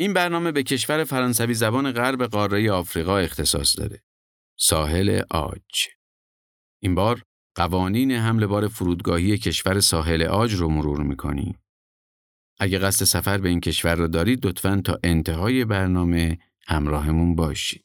این برنامه به کشور فرانسوی زبان غرب قاره آفریقا اختصاص داره. ساحل آج. این بار قوانین حمل بار فرودگاهی کشور ساحل آج رو مرور می‌کنیم. اگه قصد سفر به این کشور رو دارید لطفاً تا انتهای برنامه همراهمون باشید.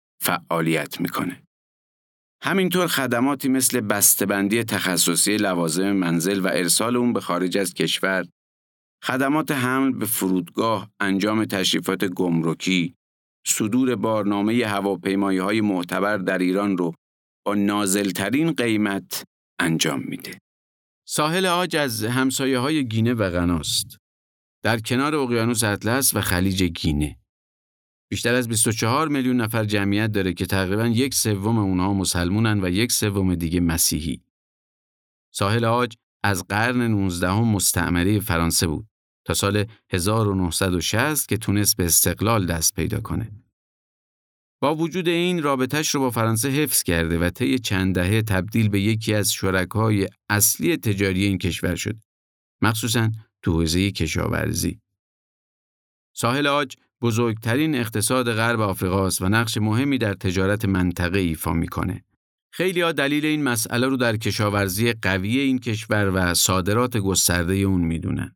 فعالیت می‌کنه. همینطور خدماتی مثل بسته‌بندی تخصصی لوازم منزل و ارسال اون به خارج از کشور، خدمات حمل به فرودگاه، انجام تشریفات گمرکی، صدور بارنامه هواپیمایی های معتبر در ایران رو با نازلترین قیمت انجام میده. ساحل آج از همسایه های گینه و غناست. در کنار اقیانوس اطلس و خلیج گینه. بیشتر از 24 میلیون نفر جمعیت داره که تقریبا یک سوم اونها مسلمونن و یک سوم دیگه مسیحی. ساحل آج از قرن 19 هم مستعمره فرانسه بود تا سال 1960 که تونست به استقلال دست پیدا کنه. با وجود این رابطش رو با فرانسه حفظ کرده و طی چند دهه تبدیل به یکی از شرکای اصلی تجاری این کشور شد. مخصوصا تو حوزه کشاورزی. ساحل آج بزرگترین اقتصاد غرب آفریقاست و نقش مهمی در تجارت منطقه ایفا می‌کنه. خیلی ها دلیل این مسئله رو در کشاورزی قوی این کشور و صادرات گسترده اون می‌دونن.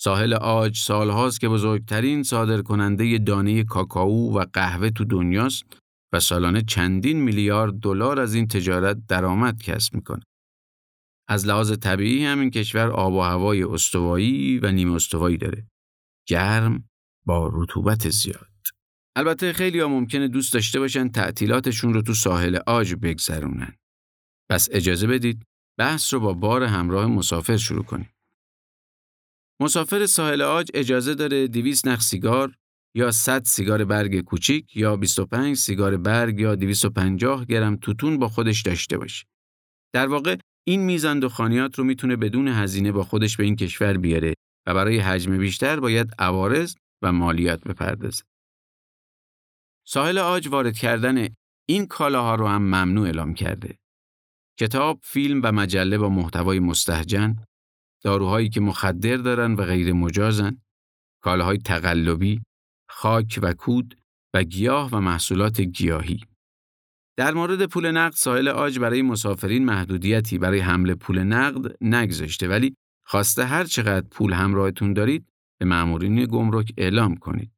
ساحل آج سالهاست که بزرگترین صادرکننده دانه کاکائو و قهوه تو دنیاست و سالانه چندین میلیارد دلار از این تجارت درآمد کسب می‌کنه. از لحاظ طبیعی همین کشور آب و هوای استوایی و نیمه استوایی داره. گرم، با رطوبت زیاد. البته خیلی ها ممکنه دوست داشته باشن تعطیلاتشون رو تو ساحل آج بگذرونن. پس اجازه بدید بحث رو با بار همراه مسافر شروع کنیم. مسافر ساحل آج اجازه داره 200 نخ سیگار یا 100 سیگار برگ کوچیک یا 25 سیگار برگ یا 250 گرم توتون با خودش داشته باشه. در واقع این میزان دخانیات رو می‌تونه بدون هزینه با خودش به این کشور بیاره و برای حجم بیشتر باید عوارض و مالیات بپردازه. ساحل آج وارد کردن این کالاها رو هم ممنوع اعلام کرده. کتاب، فیلم و مجله با محتوای مستهجن، داروهایی که مخدر دارن و غیر مجازن، کالاهای تقلبی، خاک و کود و گیاه و محصولات گیاهی. در مورد پول نقد ساحل آج برای مسافرین محدودیتی برای حمل پول نقد نگذاشته ولی خواسته هر چقدر پول همراهتون دارید به مامورین گمرک اعلام کنید.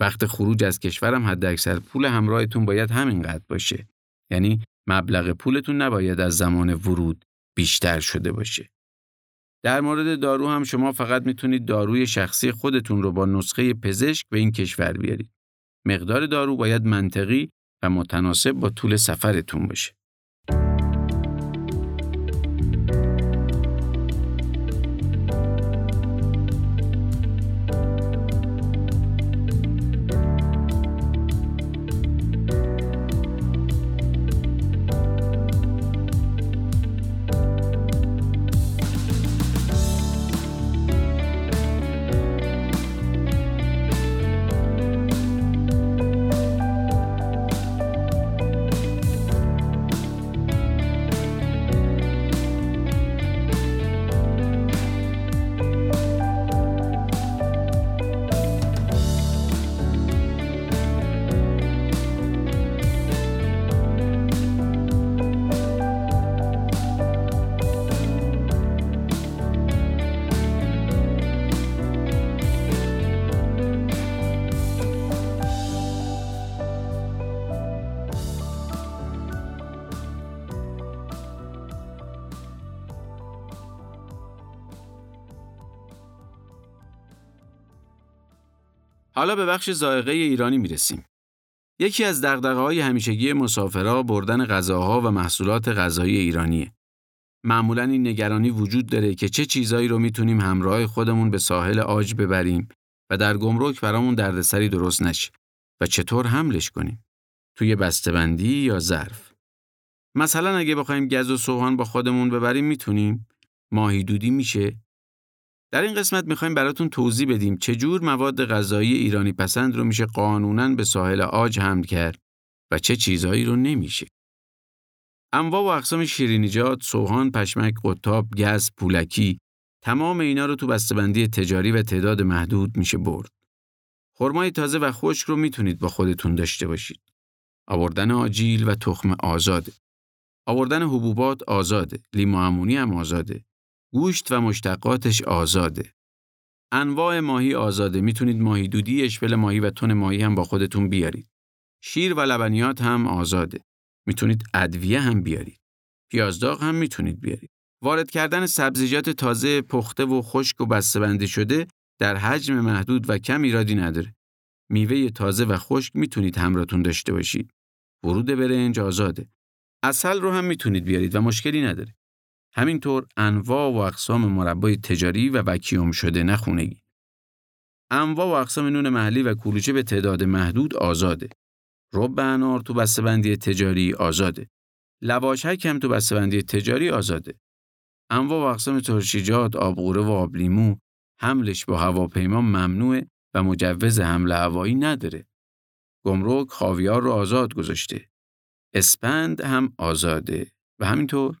وقت خروج از کشورم حد اکثر پول همراهتون باید همینقدر باشه. یعنی مبلغ پولتون نباید از زمان ورود بیشتر شده باشه. در مورد دارو هم شما فقط می‌تونید داروی شخصی خودتون رو با نسخه پزشک به این کشور بیارید. مقدار دارو باید منطقی و متناسب با طول سفرتون باشه. حالا به بخش زائقه ایرانی می‌رسیم. یکی از های همیشگی مسافرها بردن غذاها و محصولات غذایی ایرانیه. معمولا این نگرانی وجود داره که چه چیزایی رو می‌تونیم همراه خودمون به ساحل آج ببریم و در گمرک برامون دردسری درست نشه و چطور حملش کنیم. توی بسته‌بندی یا ظرف. مثلا اگه بخوایم گز و سوهان با خودمون ببریم می‌تونیم ماهی دودی میشه در این قسمت می‌خوایم براتون توضیح بدیم چجور مواد غذایی ایرانی پسند رو میشه قانونا به ساحل آج حمل کرد و چه چیزهایی رو نمیشه. انواع و اقسام شیرینیجات، سوهان، پشمک، قطاب، گز، پولکی تمام اینا رو تو بسته‌بندی تجاری و تعداد محدود میشه برد. خرمای تازه و خشک رو می‌تونید با خودتون داشته باشید. آوردن آجیل و تخم آزاده. آوردن حبوبات آزاده. لیمو هم آزاده. گوشت و مشتقاتش آزاده. انواع ماهی آزاده می‌تونید ماهی دودی، اشپل ماهی و تن ماهی هم با خودتون بیارید. شیر و لبنیات هم آزاده. می‌تونید ادویه هم بیارید. پیازداغ هم می‌تونید بیارید. وارد کردن سبزیجات تازه پخته و خشک و بسته‌بندی شده در حجم محدود و کم ایرادی نداره. میوه تازه و خشک می‌تونید همراهتون داشته باشید. ورود برنج آزاده. اصل رو هم می‌تونید بیارید و مشکلی نداره. همینطور انواع و اقسام مربای تجاری و وکیوم شده نخونگی. انواع و اقسام نون محلی و کلوچه به تعداد محدود آزاده. رب انار تو بسته‌بندی تجاری آزاده. لواشک هم تو بسته‌بندی تجاری آزاده. انواع و اقسام ترشیجات، آبغوره و آبلیمو حملش با هواپیما ممنوعه و مجوز حمل هوایی نداره. گمرک خاویار رو آزاد گذاشته. اسپند هم آزاده و همینطور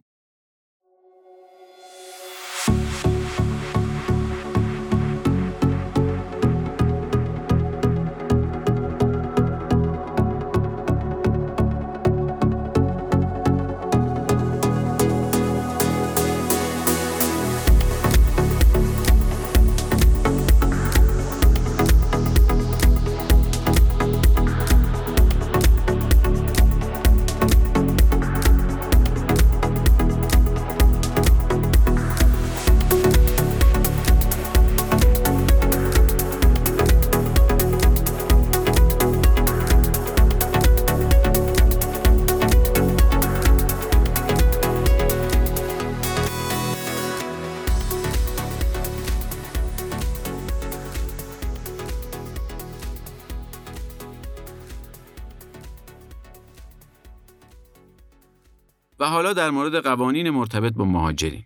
در مورد قوانین مرتبط با مهاجرین.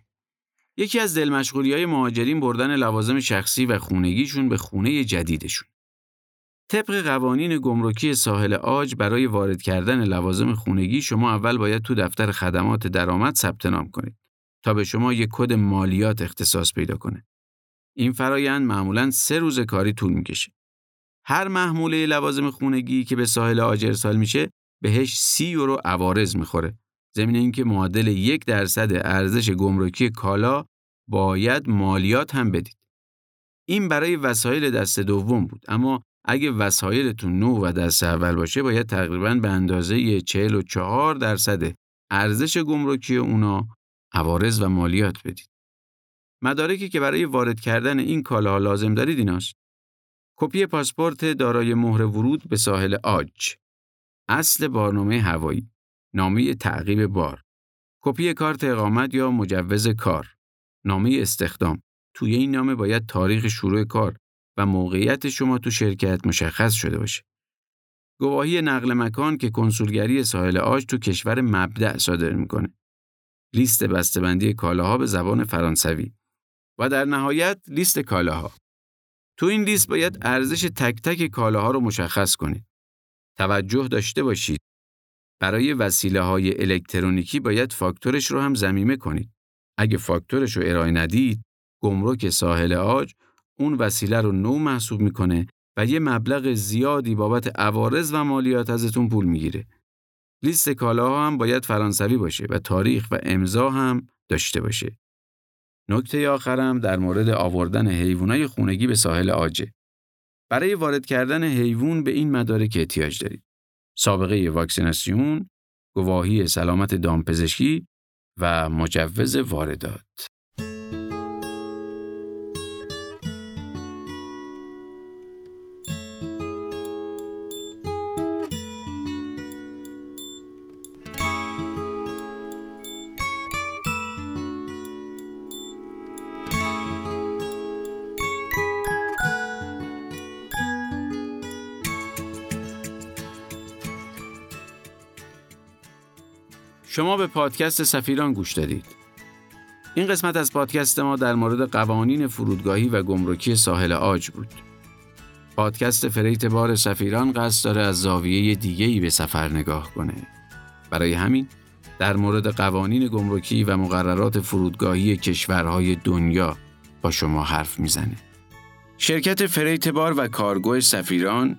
یکی از دلمشغولی های مهاجرین بردن لوازم شخصی و خونگیشون به خونه جدیدشون. طبق قوانین گمرکی ساحل آج برای وارد کردن لوازم خونگی شما اول باید تو دفتر خدمات درآمد ثبت نام کنید تا به شما یک کد مالیات اختصاص پیدا کنه. این فرایند معمولا سه روز کاری طول می‌کشه. هر محموله لوازم خونگی که به ساحل آج ارسال میشه بهش سی یورو عوارض می‌خوره ضمن اینکه معادل یک درصد ارزش گمرکی کالا باید مالیات هم بدید. این برای وسایل دست دوم بود اما اگه وسایلتون نو و دست اول باشه باید تقریبا به اندازه 44 درصد ارزش گمرکی اونا عوارض و مالیات بدید. مدارکی که برای وارد کردن این کالاها لازم دارید ایناست. کپی پاسپورت دارای مهر ورود به ساحل آج. اصل بارنامه هوایی. نامه تعقیب بار. کپی کارت اقامت یا مجوز کار. نامه استخدام. توی این نامه باید تاریخ شروع کار و موقعیت شما تو شرکت مشخص شده باشه. گواهی نقل مکان که کنسولگری ساحل آج تو کشور مبدع صادر می‌کنه. لیست بسته‌بندی کالاها به زبان فرانسوی و در نهایت لیست کالاها. تو این لیست باید ارزش تک تک کالاها رو مشخص کنید. توجه داشته باشید. برای وسیله های الکترونیکی باید فاکتورش رو هم زمیمه کنید. اگه فاکتورش رو ارائه ندید، گمرک ساحل آج اون وسیله رو نو محسوب می‌کنه و یه مبلغ زیادی بابت عوارض و مالیات ازتون پول می‌گیره. لیست کالاها هم باید فرانسوی باشه و تاریخ و امضا هم داشته باشه. نکته آخرم در مورد آوردن حیوانای خونگی به ساحل آجه. برای وارد کردن حیوان به این مدارک احتیاج دارید. سابقه واکسیناسیون، گواهی سلامت دامپزشکی و مجوز واردات. شما به پادکست سفیران گوش دادید. این قسمت از پادکست ما در مورد قوانین فرودگاهی و گمرکی ساحل عاج بود. پادکست فریت بار سفیران قصد داره از زاویه دیگه‌ای به سفر نگاه کنه. برای همین در مورد قوانین گمرکی و مقررات فرودگاهی کشورهای دنیا با شما حرف می‌زنه. شرکت فریت بار و کارگو سفیران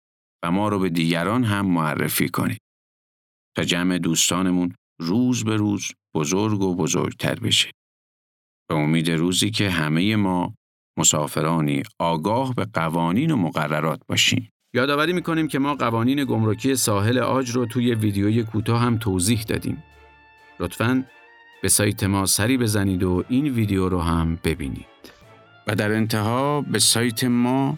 و ما رو به دیگران هم معرفی کنید تا جمع دوستانمون روز به روز بزرگ و بزرگتر بشه. به امید روزی که همه ما مسافرانی آگاه به قوانین و مقررات باشیم. یادآوری می‌کنیم که ما قوانین گمرکی ساحل آج رو توی ویدیوی کوتاه هم توضیح دادیم. لطفاً به سایت ما سری بزنید و این ویدیو رو هم ببینید. و در انتها به سایت ما